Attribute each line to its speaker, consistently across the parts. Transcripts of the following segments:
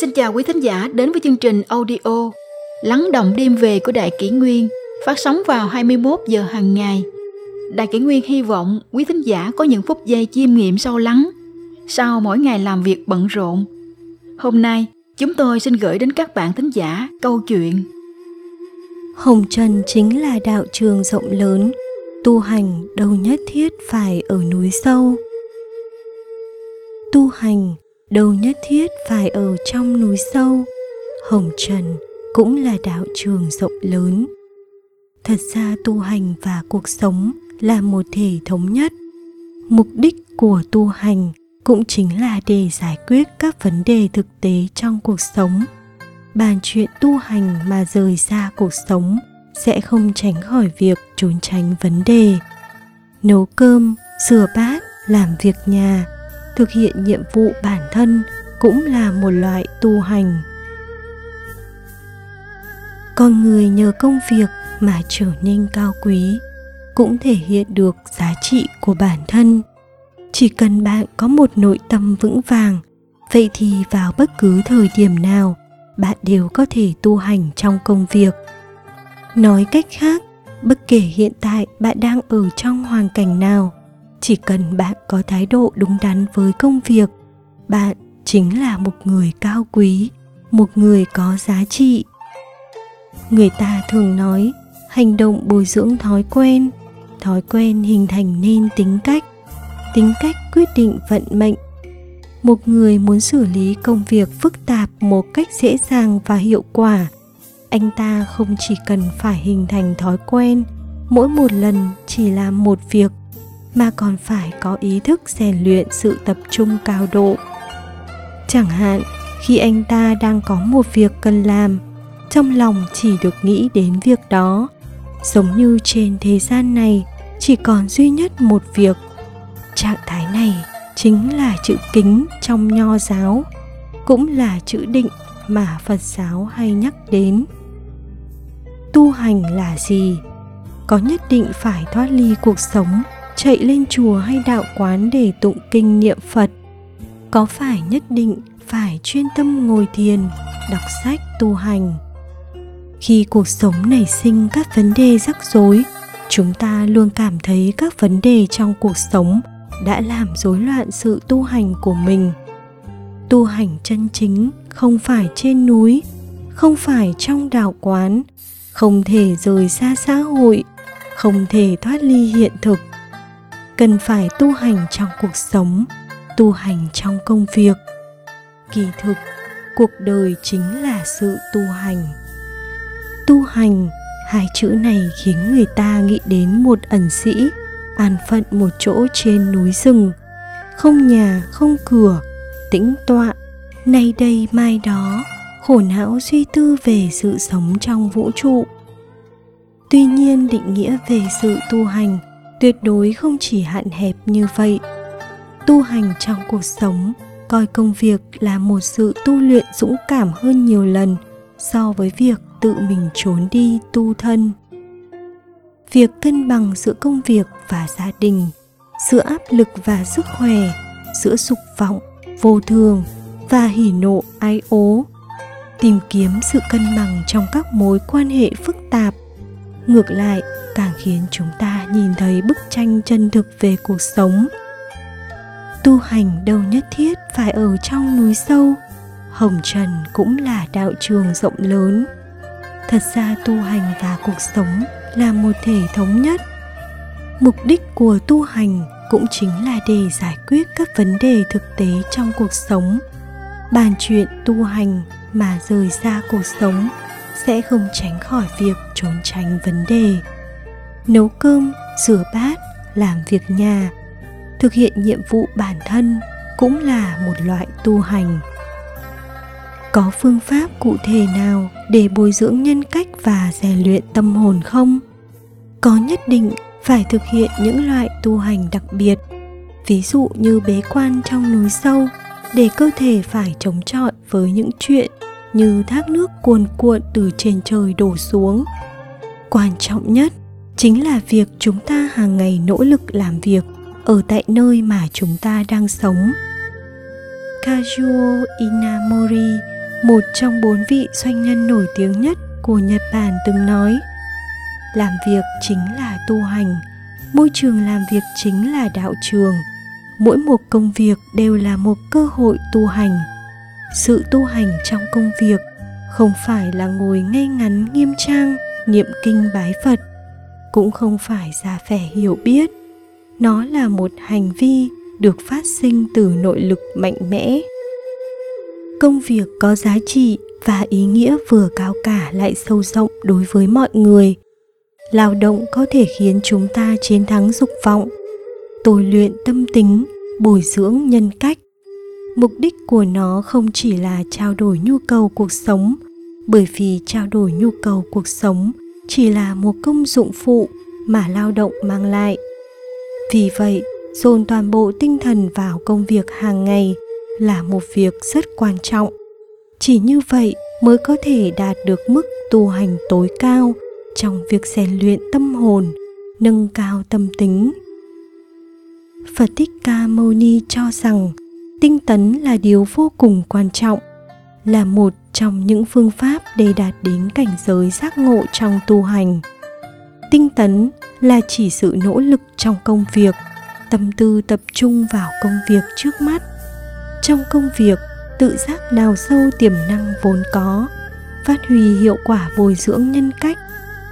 Speaker 1: Xin chào quý thính giả đến với chương trình audio Lắng động đêm về của Đại Kỷ Nguyên phát sóng vào 21 giờ hàng ngày. Đại Kỷ Nguyên hy vọng quý thính giả có những phút giây chiêm nghiệm sâu lắng sau mỗi ngày làm việc bận rộn. Hôm nay, chúng tôi xin gửi đến các bạn thính giả câu chuyện
Speaker 2: Hồng Trần chính là đạo trường rộng lớn, tu hành đâu nhất thiết phải ở núi sâu. Tu hành đâu nhất thiết phải ở trong núi sâu. Hồng trần cũng là đạo trường rộng lớn. Thật ra tu hành và cuộc sống là một thể thống nhất. Mục đích của tu hành cũng chính là để giải quyết các vấn đề thực tế trong cuộc sống. Bàn chuyện tu hành mà rời xa cuộc sống sẽ không tránh khỏi việc trốn tránh vấn đề. Nấu cơm, rửa bát, làm việc nhà thực hiện nhiệm vụ bản thân cũng là một loại tu hành. Con người nhờ công việc mà trở nên cao quý cũng thể hiện được giá trị của bản thân. Chỉ cần bạn có một nội tâm vững vàng, vậy thì vào bất cứ thời điểm nào, bạn đều có thể tu hành trong công việc. Nói cách khác, bất kể hiện tại bạn đang ở trong hoàn cảnh nào chỉ cần bạn có thái độ đúng đắn với công việc, bạn chính là một người cao quý, một người có giá trị. Người ta thường nói, hành động bồi dưỡng thói quen. Thói quen hình thành nên tính cách. Tính cách quyết định vận mệnh. Một người muốn xử lý công việc phức tạp một cách dễ dàng và hiệu quả, anh ta không chỉ cần phải hình thành thói quen. Mỗi một lần chỉ làm một việc mà còn phải có ý thức rèn luyện sự tập trung cao độ. Chẳng hạn, khi anh ta đang có một việc cần làm, trong lòng chỉ được nghĩ đến việc đó. Giống như trên thế gian này, chỉ còn duy nhất một việc. Trạng thái này chính là chữ kính trong nho giáo, cũng là chữ định mà phật giáo hay nhắc đến. Tu hành là gì? Có nhất định phải thoát ly cuộc sống chạy lên chùa hay đạo quán để tụng kinh niệm phật. Có phải nhất định phải chuyên tâm ngồi thiền, đọc sách, tu hành? Khi cuộc sống nảy sinh các vấn đề rắc rối, chúng ta luôn cảm thấy các vấn đề trong cuộc sống đã làm rối loạn sự tu hành của mình. Tu hành chân chính không phải trên núi, không phải trong đạo quán, không thể rời xa xã hội, không thể thoát ly hiện thực cần phải tu hành trong cuộc sống, tu hành trong công việc. Kỳ thực, cuộc đời chính là sự tu hành. Tu hành, hai chữ này khiến người ta nghĩ đến một ẩn sĩ, an phận một chỗ trên núi rừng. Không nhà, không cửa, tĩnh tọa. Nay đây, mai đó, khổ não suy tư về sự sống trong vũ trụ. Tuy nhiên, định nghĩa về sự tu hành tuyệt đối không chỉ hạn hẹp như vậy. Tu hành trong cuộc sống, coi công việc là một sự tu luyện dũng cảm hơn nhiều lần so với việc tự mình trốn đi tu thân. Việc cân bằng giữa công việc và gia đình, giữa áp lực và sức khỏe, giữa dục vọng, vô thường và hỉ nộ ái ố. Tìm kiếm sự cân bằng trong các mối quan hệ phức tạp, ngược lại càng khiến chúng ta nhìn thấy bức tranh chân thực về cuộc sống. Tu hành đâu nhất thiết phải ở trong núi sâu, hồng trần cũng là đạo trường rộng lớn. Thật ra tu hành và cuộc sống là một thể thống nhất. Mục đích của tu hành cũng chính là để giải quyết các vấn đề thực tế trong cuộc sống. Bàn chuyện tu hành mà rời xa cuộc sống sẽ không tránh khỏi việc trốn tránh vấn đề nấu cơm, rửa bát, làm việc nhà, thực hiện nhiệm vụ bản thân cũng là một loại tu hành. Có phương pháp cụ thể nào để bồi dưỡng nhân cách và rèn luyện tâm hồn không? Có nhất định phải thực hiện những loại tu hành đặc biệt, ví dụ như bế quan trong núi sâu để cơ thể phải chống chọi với những chuyện như thác nước cuồn cuộn từ trên trời đổ xuống. Quan trọng nhất chính là việc chúng ta hàng ngày nỗ lực làm việc ở tại nơi mà chúng ta đang sống. Kazuo inamori, một trong bốn vị doanh nhân nổi tiếng nhất của Nhật Bản từng nói, làm việc chính là tu hành, môi trường làm việc chính là đạo trường. Mỗi một công việc đều là một cơ hội tu hành. Sự tu hành trong công việc không phải là ngồi ngay ngắn nghiêm trang, niệm kinh bái phật cũng không phải ra vẻ hiểu biết. Nó là một hành vi được phát sinh từ nội lực mạnh mẽ. Công việc có giá trị và ý nghĩa vừa cao cả lại sâu rộng đối với mọi người. Lao động có thể khiến chúng ta chiến thắng dục vọng, tôi luyện tâm tính, bồi dưỡng nhân cách. Mục đích của nó không chỉ là trao đổi nhu cầu cuộc sống, bởi vì trao đổi nhu cầu cuộc sống chỉ là một công dụng phụ mà lao động mang lại. Vì vậy, dồn toàn bộ tinh thần vào công việc hàng ngày là một việc rất quan trọng. Chỉ như vậy mới có thể đạt được mức tu hành tối cao trong việc rèn luyện tâm hồn, nâng cao tâm tính. Phật thích ca mâu ni cho rằng tinh tấn là điều vô cùng quan trọng là một trong những phương pháp để đạt đến cảnh giới giác ngộ trong tu hành. Tinh tấn là chỉ sự nỗ lực trong công việc, tâm tư tập trung vào công việc trước mắt. Trong công việc, tự giác đào sâu tiềm năng vốn có, phát huy hiệu quả bồi dưỡng nhân cách,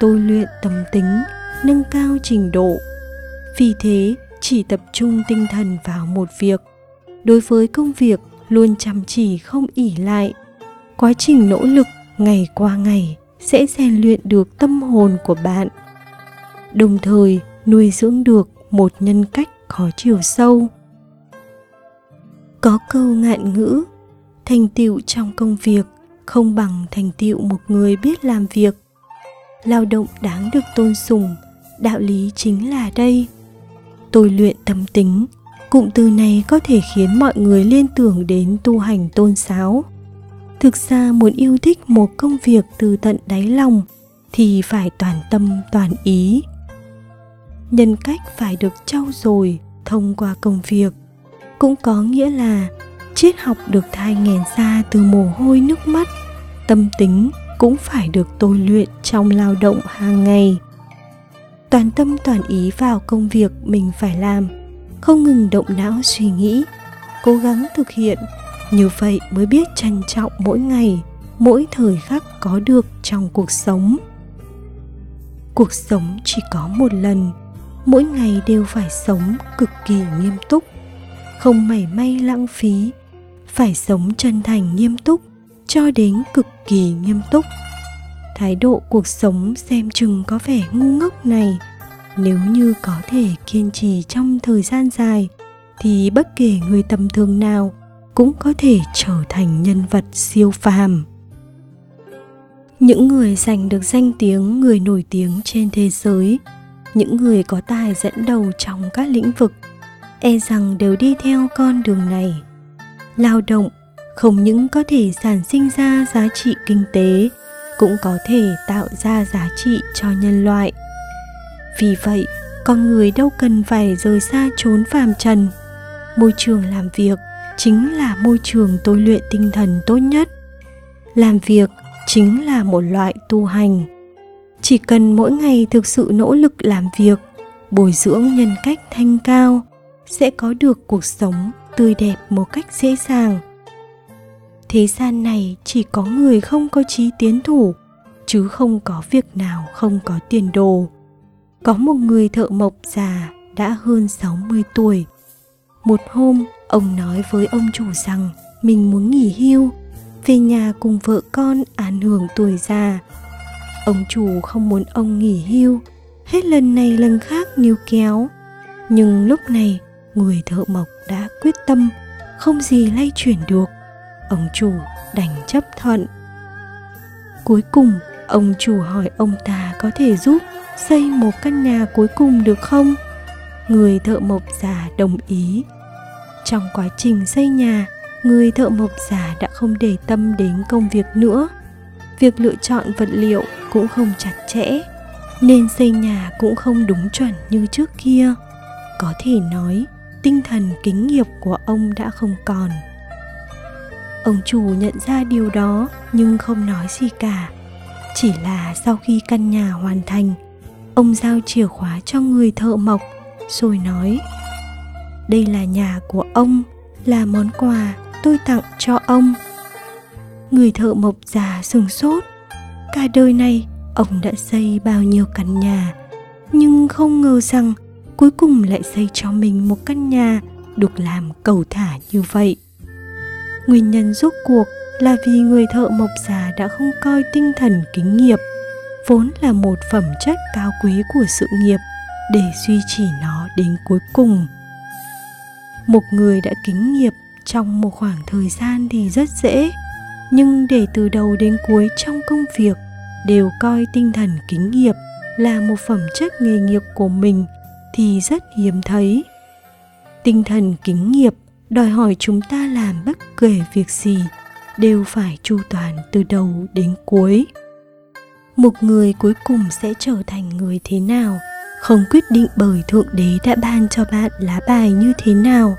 Speaker 2: tôi luyện tâm tính, nâng cao trình độ. Vì thế, chỉ tập trung tinh thần vào một việc. Đối với công việc luôn chăm chỉ không ỉ lại. Quá trình nỗ lực ngày qua ngày sẽ rèn luyện được tâm hồn của bạn. Đồng thời nuôi dưỡng được một nhân cách có chiều sâu. Có câu ngạn ngữ, thành tựu trong công việc không bằng thành tựu một người biết làm việc. Lao động đáng được tôn sùng, đạo lý chính là đây. Tôi luyện tâm tính cụm từ này có thể khiến mọi người liên tưởng đến tu hành tôn giáo. Thực ra muốn yêu thích một công việc từ tận đáy lòng thì phải toàn tâm, toàn ý. Nhân cách phải được trau dồi thông qua công việc. Cũng có nghĩa là triết học được thai nghèn ra từ mồ hôi nước mắt, tâm tính cũng phải được tôi luyện trong lao động hàng ngày. Toàn tâm toàn ý vào công việc mình phải làm không ngừng động não suy nghĩ, cố gắng thực hiện. Như vậy mới biết trân trọng mỗi ngày, mỗi thời khắc có được trong cuộc sống. Cuộc sống chỉ có một lần, mỗi ngày đều phải sống cực kỳ nghiêm túc. Không mảy may lãng phí, phải sống chân thành nghiêm túc, cho đến cực kỳ nghiêm túc. Thái độ cuộc sống xem chừng có vẻ ngu ngốc này nếu như có thể kiên trì trong thời gian dài, thì bất kể người tầm thường nào cũng có thể trở thành nhân vật siêu phàm. Những người giành được danh tiếng, người nổi tiếng trên thế giới, những người có tài dẫn đầu trong các lĩnh vực e rằng đều đi theo con đường này. Lao động không những có thể sản sinh ra giá trị kinh tế, cũng có thể tạo ra giá trị cho nhân loại vì vậy, con người đâu cần phải rời xa trốn phàm trần. Môi trường làm việc chính là môi trường tôi luyện tinh thần tốt nhất. Làm việc chính là một loại tu hành. Chỉ cần mỗi ngày thực sự nỗ lực làm việc, bồi dưỡng nhân cách thanh cao, sẽ có được cuộc sống tươi đẹp một cách dễ dàng. Thế gian này chỉ có người không có trí tiến thủ, chứ không có việc nào không có tiền đồ có một người thợ mộc già đã hơn 60 tuổi. Một hôm, ông nói với ông chủ rằng mình muốn nghỉ hưu, về nhà cùng vợ con à an hưởng tuổi già. Ông chủ không muốn ông nghỉ hưu, hết lần này lần khác níu kéo. Nhưng lúc này, người thợ mộc đã quyết tâm, không gì lay chuyển được. Ông chủ đành chấp thuận. Cuối cùng, ông chủ hỏi ông ta có thể giúp xây một căn nhà cuối cùng được không? Người thợ mộc già đồng ý. Trong quá trình xây nhà, người thợ mộc già đã không để tâm đến công việc nữa. Việc lựa chọn vật liệu cũng không chặt chẽ, nên xây nhà cũng không đúng chuẩn như trước kia. Có thể nói, tinh thần kính nghiệp của ông đã không còn. Ông chủ nhận ra điều đó, nhưng không nói gì cả. Chỉ là sau khi căn nhà hoàn thành ông giao chìa khóa cho người thợ mộc, rồi nói, đây là nhà của ông, là món quà tôi tặng cho ông. Người thợ mộc già sừng sốt, cả đời này, ông đã xây bao nhiêu căn nhà, nhưng không ngờ rằng cuối cùng lại xây cho mình một căn nhà được làm cầu thả như vậy. Nguyên nhân rốt cuộc là vì người thợ mộc già đã không coi tinh thần kính nghiệp vốn là một phẩm chất cao quý của sự nghiệp, để duy trì nó đến cuối cùng. Một người đã kính nghiệp trong một khoảng thời gian thì rất dễ, nhưng để từ đầu đến cuối trong công việc đều coi tinh thần kính nghiệp là một phẩm chất nghề nghiệp của mình thì rất hiếm thấy. Tinh thần kính nghiệp đòi hỏi chúng ta làm bất kể việc gì đều phải chu toàn từ đầu đến cuối một người cuối cùng sẽ trở thành người thế nào? Không quyết định bởi thượng đế đã ban cho bạn lá bài như thế nào,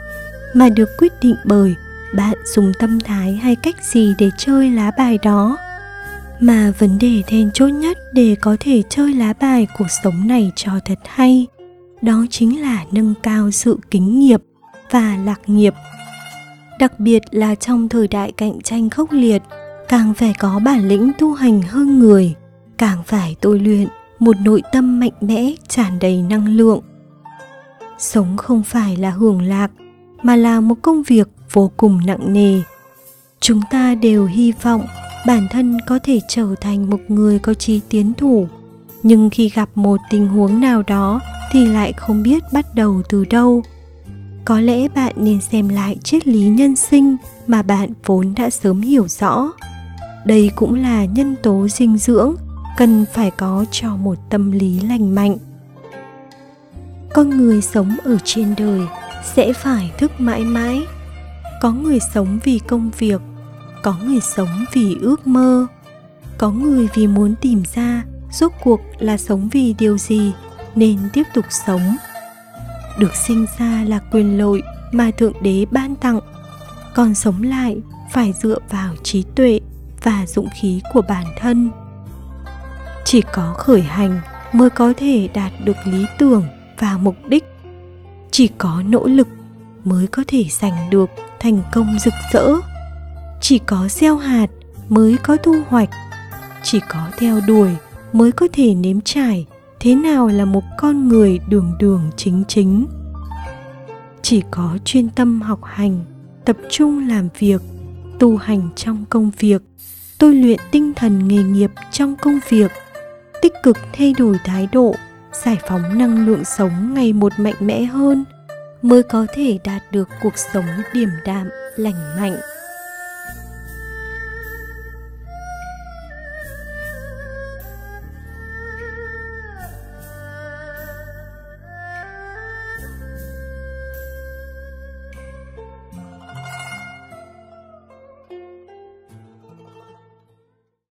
Speaker 2: mà được quyết định bởi bạn dùng tâm thái hay cách gì để chơi lá bài đó. Mà vấn đề then chốt nhất để có thể chơi lá bài cuộc sống này cho thật hay, đó chính là nâng cao sự kính nghiệp và lạc nghiệp. Đặc biệt là trong thời đại cạnh tranh khốc liệt, càng phải có bản lĩnh tu hành hơn người càng phải tôi luyện, một nội tâm mạnh mẽ, tràn đầy năng lượng. Sống không phải là hưởng lạc, mà là một công việc vô cùng nặng nề. Chúng ta đều hy vọng bản thân có thể trở thành một người có trí tiến thủ, nhưng khi gặp một tình huống nào đó thì lại không biết bắt đầu từ đâu. Có lẽ bạn nên xem lại triết lý nhân sinh mà bạn vốn đã sớm hiểu rõ. Đây cũng là nhân tố dinh dưỡng cần phải có cho một tâm lý lành mạnh. Con người sống ở trên đời sẽ phải thức mãi mãi. Có người sống vì công việc, có người sống vì ước mơ. Có người vì muốn tìm ra rốt cuộc là sống vì điều gì nên tiếp tục sống. Được sinh ra là quyền lợi mà thượng đế ban tặng. Còn sống lại phải dựa vào trí tuệ và dũng khí của bản thân chỉ có khởi hành mới có thể đạt được lý tưởng và mục đích. Chỉ có nỗ lực mới có thể giành được thành công rực rỡ. Chỉ có gieo hạt mới có thu hoạch. Chỉ có theo đuổi mới có thể nếm trải thế nào là một con người đường đường chính chính. Chỉ có chuyên tâm học hành, tập trung làm việc, tu hành trong công việc. Tôi luyện tinh thần nghề nghiệp trong công việc tích cực thay đổi thái độ, giải phóng năng lượng sống ngày một mạnh mẽ hơn, mới có thể đạt được cuộc sống điềm đạm, lành mạnh.